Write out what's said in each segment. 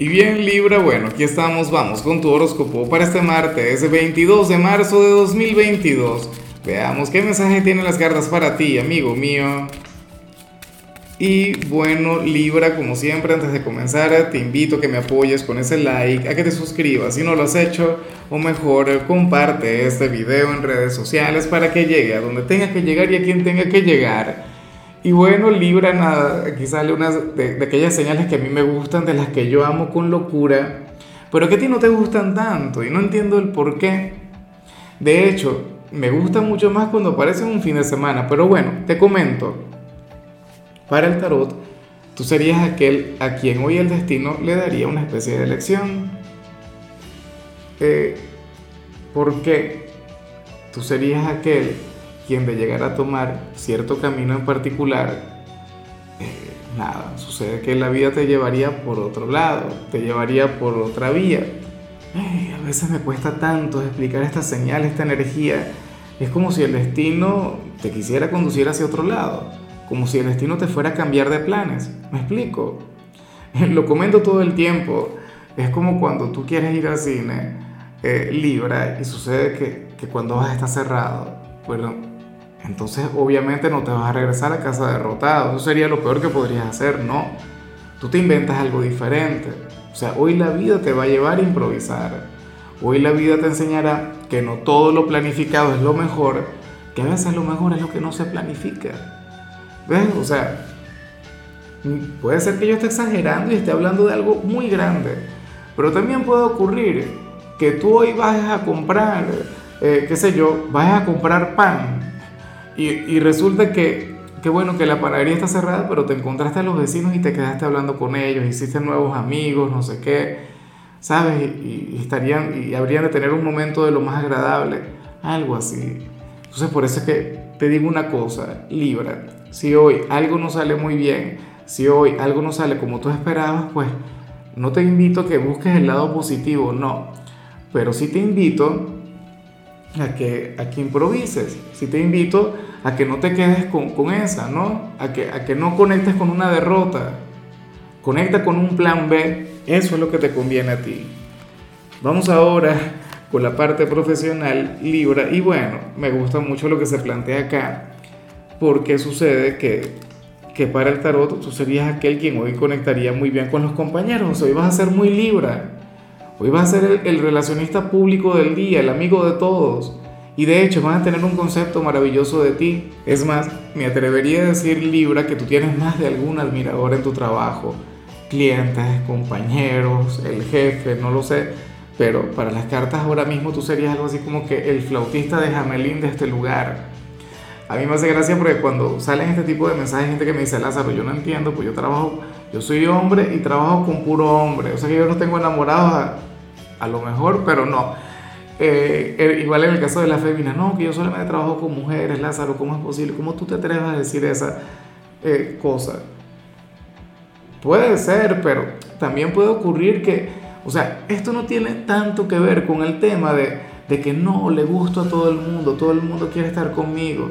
Y bien Libra, bueno, aquí estamos, vamos con tu horóscopo para este martes 22 de marzo de 2022. Veamos qué mensaje tienen las cartas para ti, amigo mío. Y bueno, Libra, como siempre, antes de comenzar, te invito a que me apoyes con ese like, a que te suscribas si no lo has hecho, o mejor, comparte este video en redes sociales para que llegue a donde tenga que llegar y a quien tenga que llegar. Y bueno, Libra, nada, aquí sale una de, aquellas señales que a mí me gustan, de las que yo amo con locura, pero que a ti no te gustan tanto y no entiendo el por qué. De hecho, me gusta mucho más cuando aparece un fin de semana, pero bueno, te comento. Para el tarot, tú serías aquel a quien hoy el destino le daría una especie de elección. Eh, ¿Por qué? Tú serías aquel quien de llegar a tomar cierto camino en particular, eh, nada, sucede que la vida te llevaría por otro lado, te llevaría por otra vía. a veces me cuesta tanto explicar esta señal, esta energía. Es como si el destino te quisiera conducir hacia otro lado, como si el destino te fuera a cambiar de planes. ¿Me explico? Lo comento todo el tiempo. Es como cuando tú quieres ir al cine, eh, Libra, y sucede que, que cuando vas a estar cerrado, bueno, entonces obviamente no te vas a regresar a casa derrotado. Eso sería lo peor que podrías hacer, no. Tú te inventas algo diferente. O sea, hoy la vida te va a llevar a improvisar. Hoy la vida te enseñará que no todo lo planificado es lo mejor, que a veces lo mejor es lo que no se planifica. ¿Ves? O sea, puede ser que yo esté exagerando y esté hablando de algo muy grande, pero también puede ocurrir que tú hoy vayas a comprar, eh, qué sé yo, vayas a comprar pan y, resulta que, que, bueno, que la panadería está cerrada, pero te encontraste a los vecinos y te quedaste hablando con ellos, hiciste nuevos amigos, no sé qué, ¿sabes? Y, estarían, y habrían de tener un momento de lo más agradable, algo así. Entonces por eso es que te digo una cosa, Libra, si hoy algo no sale muy bien, si hoy algo no sale como tú esperabas, pues no te invito a que busques el lado positivo, no. Pero sí te invito a que, a que improvises, sí te invito a que no te quedes con, con esa, ¿no? A que, a que no conectes con una derrota. Conecta con un plan B. Eso es lo que te conviene a ti. Vamos ahora con la parte profesional Libra. Y bueno, me gusta mucho lo que se plantea acá. Porque sucede que, que para el tarot tú serías aquel quien hoy conectaría muy bien con los compañeros. Hoy vas a ser muy Libra. Hoy vas a ser el, el relacionista público del día, el amigo de todos. Y de hecho van a tener un concepto maravilloso de ti. Es más, me atrevería a decir, Libra, que tú tienes más de algún admirador en tu trabajo. Clientes, compañeros, el jefe, no lo sé. Pero para las cartas ahora mismo tú serías algo así como que el flautista de Jamelín de este lugar. A mí me hace gracia porque cuando salen este tipo de mensajes, gente que me dice, Lázaro, yo no entiendo, pues yo trabajo, yo soy hombre y trabajo con puro hombre. O sea que yo no tengo enamorados a, lo mejor, pero no eh, er, igual en el caso de la femina, no, que yo solamente trabajo con mujeres, Lázaro, ¿cómo es posible? ¿Cómo tú te atreves a decir esa eh, cosa? Puede ser, pero también puede ocurrir que, o sea, esto no tiene tanto que ver con el tema de, de que no le gusto a todo el mundo, todo el mundo quiere estar conmigo.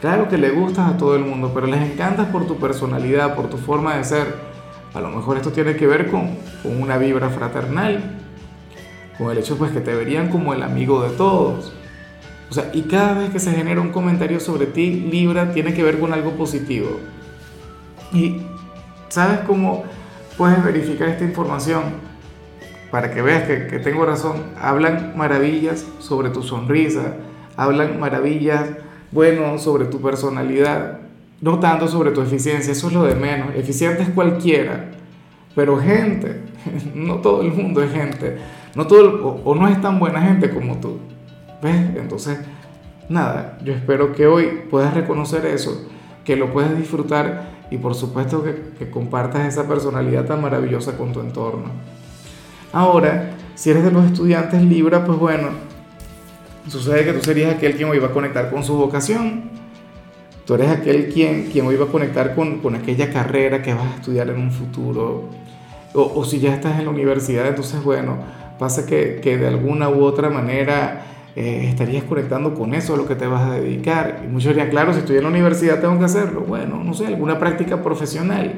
Claro que le gustas a todo el mundo, pero les encantas por tu personalidad, por tu forma de ser. A lo mejor esto tiene que ver con, con una vibra fraternal con el hecho pues que te verían como el amigo de todos. O sea, y cada vez que se genera un comentario sobre ti, Libra tiene que ver con algo positivo. Y ¿sabes cómo puedes verificar esta información? Para que veas que, que tengo razón, hablan maravillas sobre tu sonrisa, hablan maravillas, bueno, sobre tu personalidad, no tanto sobre tu eficiencia, eso es lo de menos. Eficiente es cualquiera, pero gente, no todo el mundo es gente no todo, o, no es tan buena gente como tú. ¿Ves? Entonces, nada, yo espero que hoy puedas reconocer eso, que lo puedas disfrutar y por supuesto que, que compartas esa personalidad tan maravillosa con tu entorno. Ahora, si eres de los estudiantes Libra, pues bueno, sucede que tú serías aquel quien hoy va a conectar con su vocación. Tú eres aquel quien, quien hoy va a conectar con, con aquella carrera que vas a estudiar en un futuro. O, o si ya estás en la universidad, entonces bueno, Pasa que, que de alguna u otra manera eh, estarías conectando con eso a lo que te vas a dedicar. Y muchos dirían, claro, si estoy en la universidad tengo que hacerlo. Bueno, no sé, alguna práctica profesional.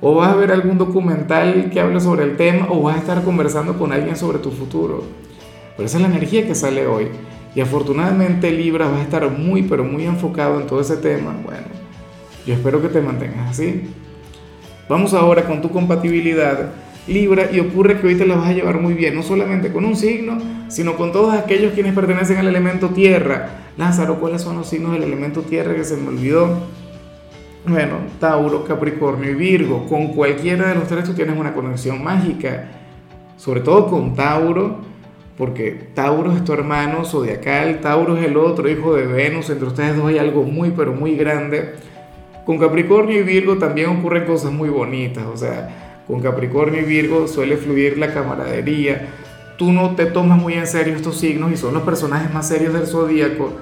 o vas a ver algún documental que hable sobre el tema, o vas a estar conversando con alguien sobre tu futuro. Pero esa es la energía que sale hoy. Y afortunadamente Libra va a estar muy, pero muy enfocado en todo ese tema. Bueno, yo espero que te mantengas así. Vamos ahora con tu compatibilidad Libra y ocurre que hoy te la vas a llevar muy bien, no solamente con un signo, sino con todos aquellos quienes pertenecen al elemento tierra. Lázaro, ¿cuáles son los signos del elemento tierra que se me olvidó? Bueno, Tauro, Capricornio y Virgo. Con cualquiera de los tres tú tienes una conexión mágica. Sobre todo con Tauro, porque Tauro es tu hermano zodiacal, Tauro es el otro hijo de Venus, entre ustedes dos hay algo muy pero muy grande. Con Capricornio y Virgo también ocurren cosas muy bonitas, o sea, con Capricornio y Virgo suele fluir la camaradería. Tú no te tomas muy en serio estos signos y son los personajes más serios del zodíaco.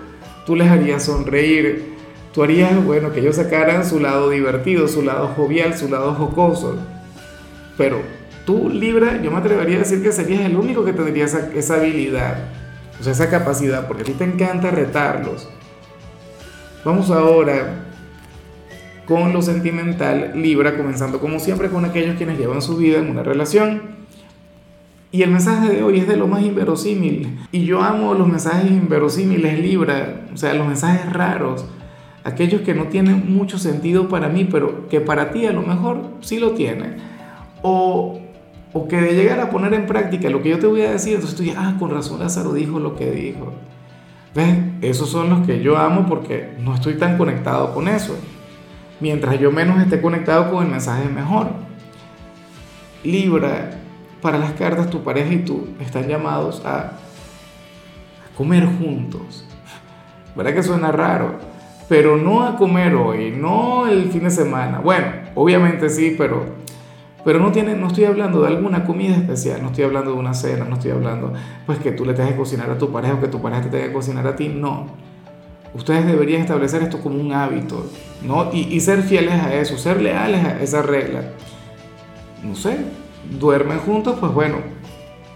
Tú les harías sonreír. Tú harías, bueno, que ellos sacaran su lado divertido, su lado jovial, su lado jocoso. Pero Tú, Libra, yo me atrevería a decir que serías el único que tendría esa, esa habilidad, o sea, esa capacidad, porque a ti te encanta retarlos. Vamos ahora con lo sentimental, Libra, comenzando como siempre con aquellos quienes llevan su vida en una relación. Y el mensaje de hoy es de lo más inverosímil. Y yo amo los mensajes inverosímiles, Libra, o sea, los mensajes raros, aquellos que no tienen mucho sentido para mí, pero que para ti a lo mejor sí lo tienen. O o que de llegar a poner en práctica lo que yo te voy a decir, entonces tú dices, ah, con razón Lázaro dijo lo que dijo. ¿Ves? Esos son los que yo amo porque no estoy tan conectado con eso. Mientras yo menos esté conectado con el mensaje mejor. Libra, para las cartas tu pareja y tú están llamados a, comer juntos. ¿Verdad que suena raro? Pero no a comer hoy, no el fin de semana. Bueno, obviamente sí, pero pero no, tiene, no estoy hablando de alguna comida especial, no estoy hablando de una cena, no estoy hablando pues que tú le tengas que cocinar a tu pareja o que tu pareja te tenga que cocinar a ti, no. Ustedes deberían establecer esto como un hábito, ¿no? Y, y ser fieles a eso, ser leales a esa regla. No sé, duermen juntos, pues bueno,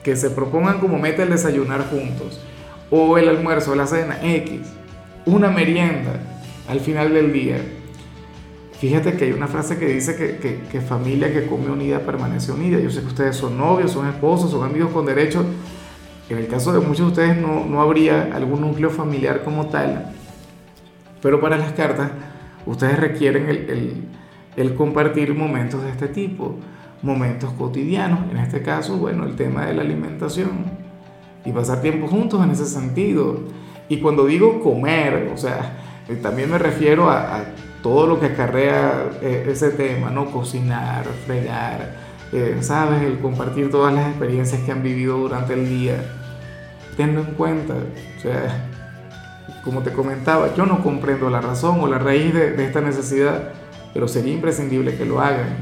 que se propongan como meta el desayunar juntos, o el almuerzo, la cena, X, una merienda al final del día Fíjate que hay una frase que dice que, que, familia que come unida permanece unida. Yo sé que ustedes son novios, son esposos, son amigos con derechos. En el caso de muchos de ustedes no, no habría algún núcleo familiar como tal. Pero para las cartas, ustedes requieren el, el, el compartir momentos de este tipo, momentos cotidianos. En este caso, bueno, el tema de la alimentación y pasar tiempo juntos en ese sentido. Y cuando digo comer, o sea, también me refiero a, a todo lo que acarrea eh, ese tema, ¿no? Cocinar, fregar, eh, ¿sabes? El compartir todas las experiencias que han vivido durante el día. Tenlo en cuenta, o sea, como te comentaba, yo no comprendo la razón o la raíz de, esta necesidad, pero sería imprescindible que lo hagan.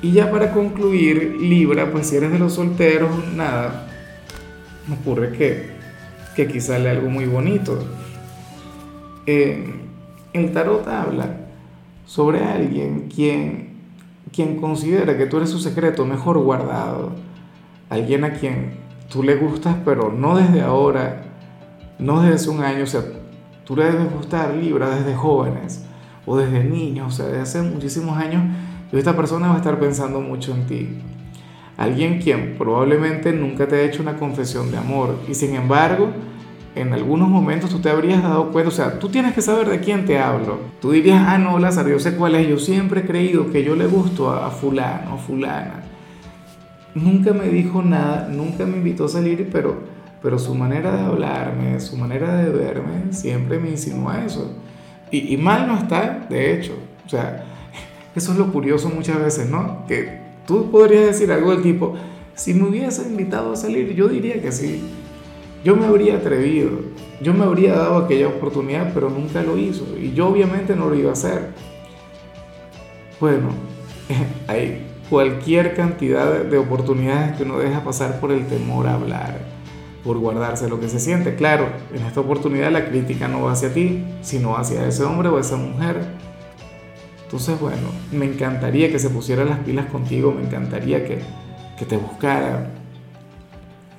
Y ya para concluir, Libra, pues si eres de los solteros, nada, me ocurre que, que aquí sale algo muy bonito. Eh, el tarot habla sobre alguien quien, quien considera que tú eres su secreto mejor guardado, alguien a quien tú le gustas, pero no desde ahora, no desde hace un año, o sea, tú le debes gustar Libra desde jóvenes o desde niños, o sea, desde hace muchísimos años, y esta persona va a estar pensando mucho en ti. Alguien quien probablemente nunca te ha hecho una confesión de amor y sin embargo, en algunos momentos tú te habrías dado cuenta, o sea, tú tienes que saber de quién te hablo. Tú dirías, ah, no, Lázaro, yo sé cuál es, yo siempre he creído que yo le gusto a, fulano o fulana. Nunca me dijo nada, nunca me invitó a salir, pero, pero su manera de hablarme, su manera de verme, siempre me insinúa eso. Y, mal no está, de hecho. O sea, eso es lo curioso muchas veces, ¿no? Que tú podrías decir algo del tipo, si me hubiese invitado a salir, yo diría que sí yo me habría atrevido, yo me habría dado aquella oportunidad, pero nunca lo hizo. Y yo obviamente no lo iba a hacer. Bueno, hay cualquier cantidad de oportunidades que uno deja pasar por el temor a hablar, por guardarse lo que se siente. Claro, en esta oportunidad la crítica no va hacia ti, sino hacia ese hombre o esa mujer. Entonces, bueno, me encantaría que se pusiera las pilas contigo, me encantaría que, que te buscara,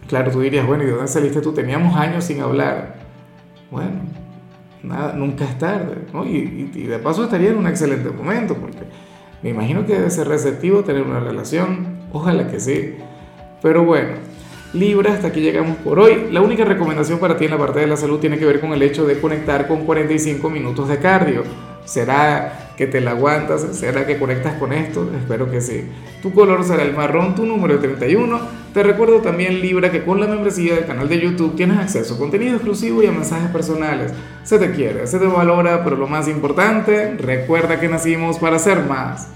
Claro, tú dirías, bueno, ¿y de dónde saliste tú? Teníamos años sin hablar. Bueno, nada, nunca es tarde, ¿no? Y, de paso estaría en un excelente momento, porque Me imagino que debe ser receptivo tener una relación, ojalá que sí. Pero bueno, Libra, hasta aquí llegamos por hoy. La única recomendación para ti en la parte de la salud tiene que ver con el hecho de conectar con 45 minutos de cardio. ¿Será que te la aguantas? ¿Será que conectas con esto? Espero que sí. Tu color será el marrón, tu número 31. Te recuerdo también, Libra, que con la membresía del canal de YouTube tienes acceso a contenido exclusivo y a mensajes personales. Se te quiere, se te valora, pero lo más importante, recuerda que nacimos para ser más.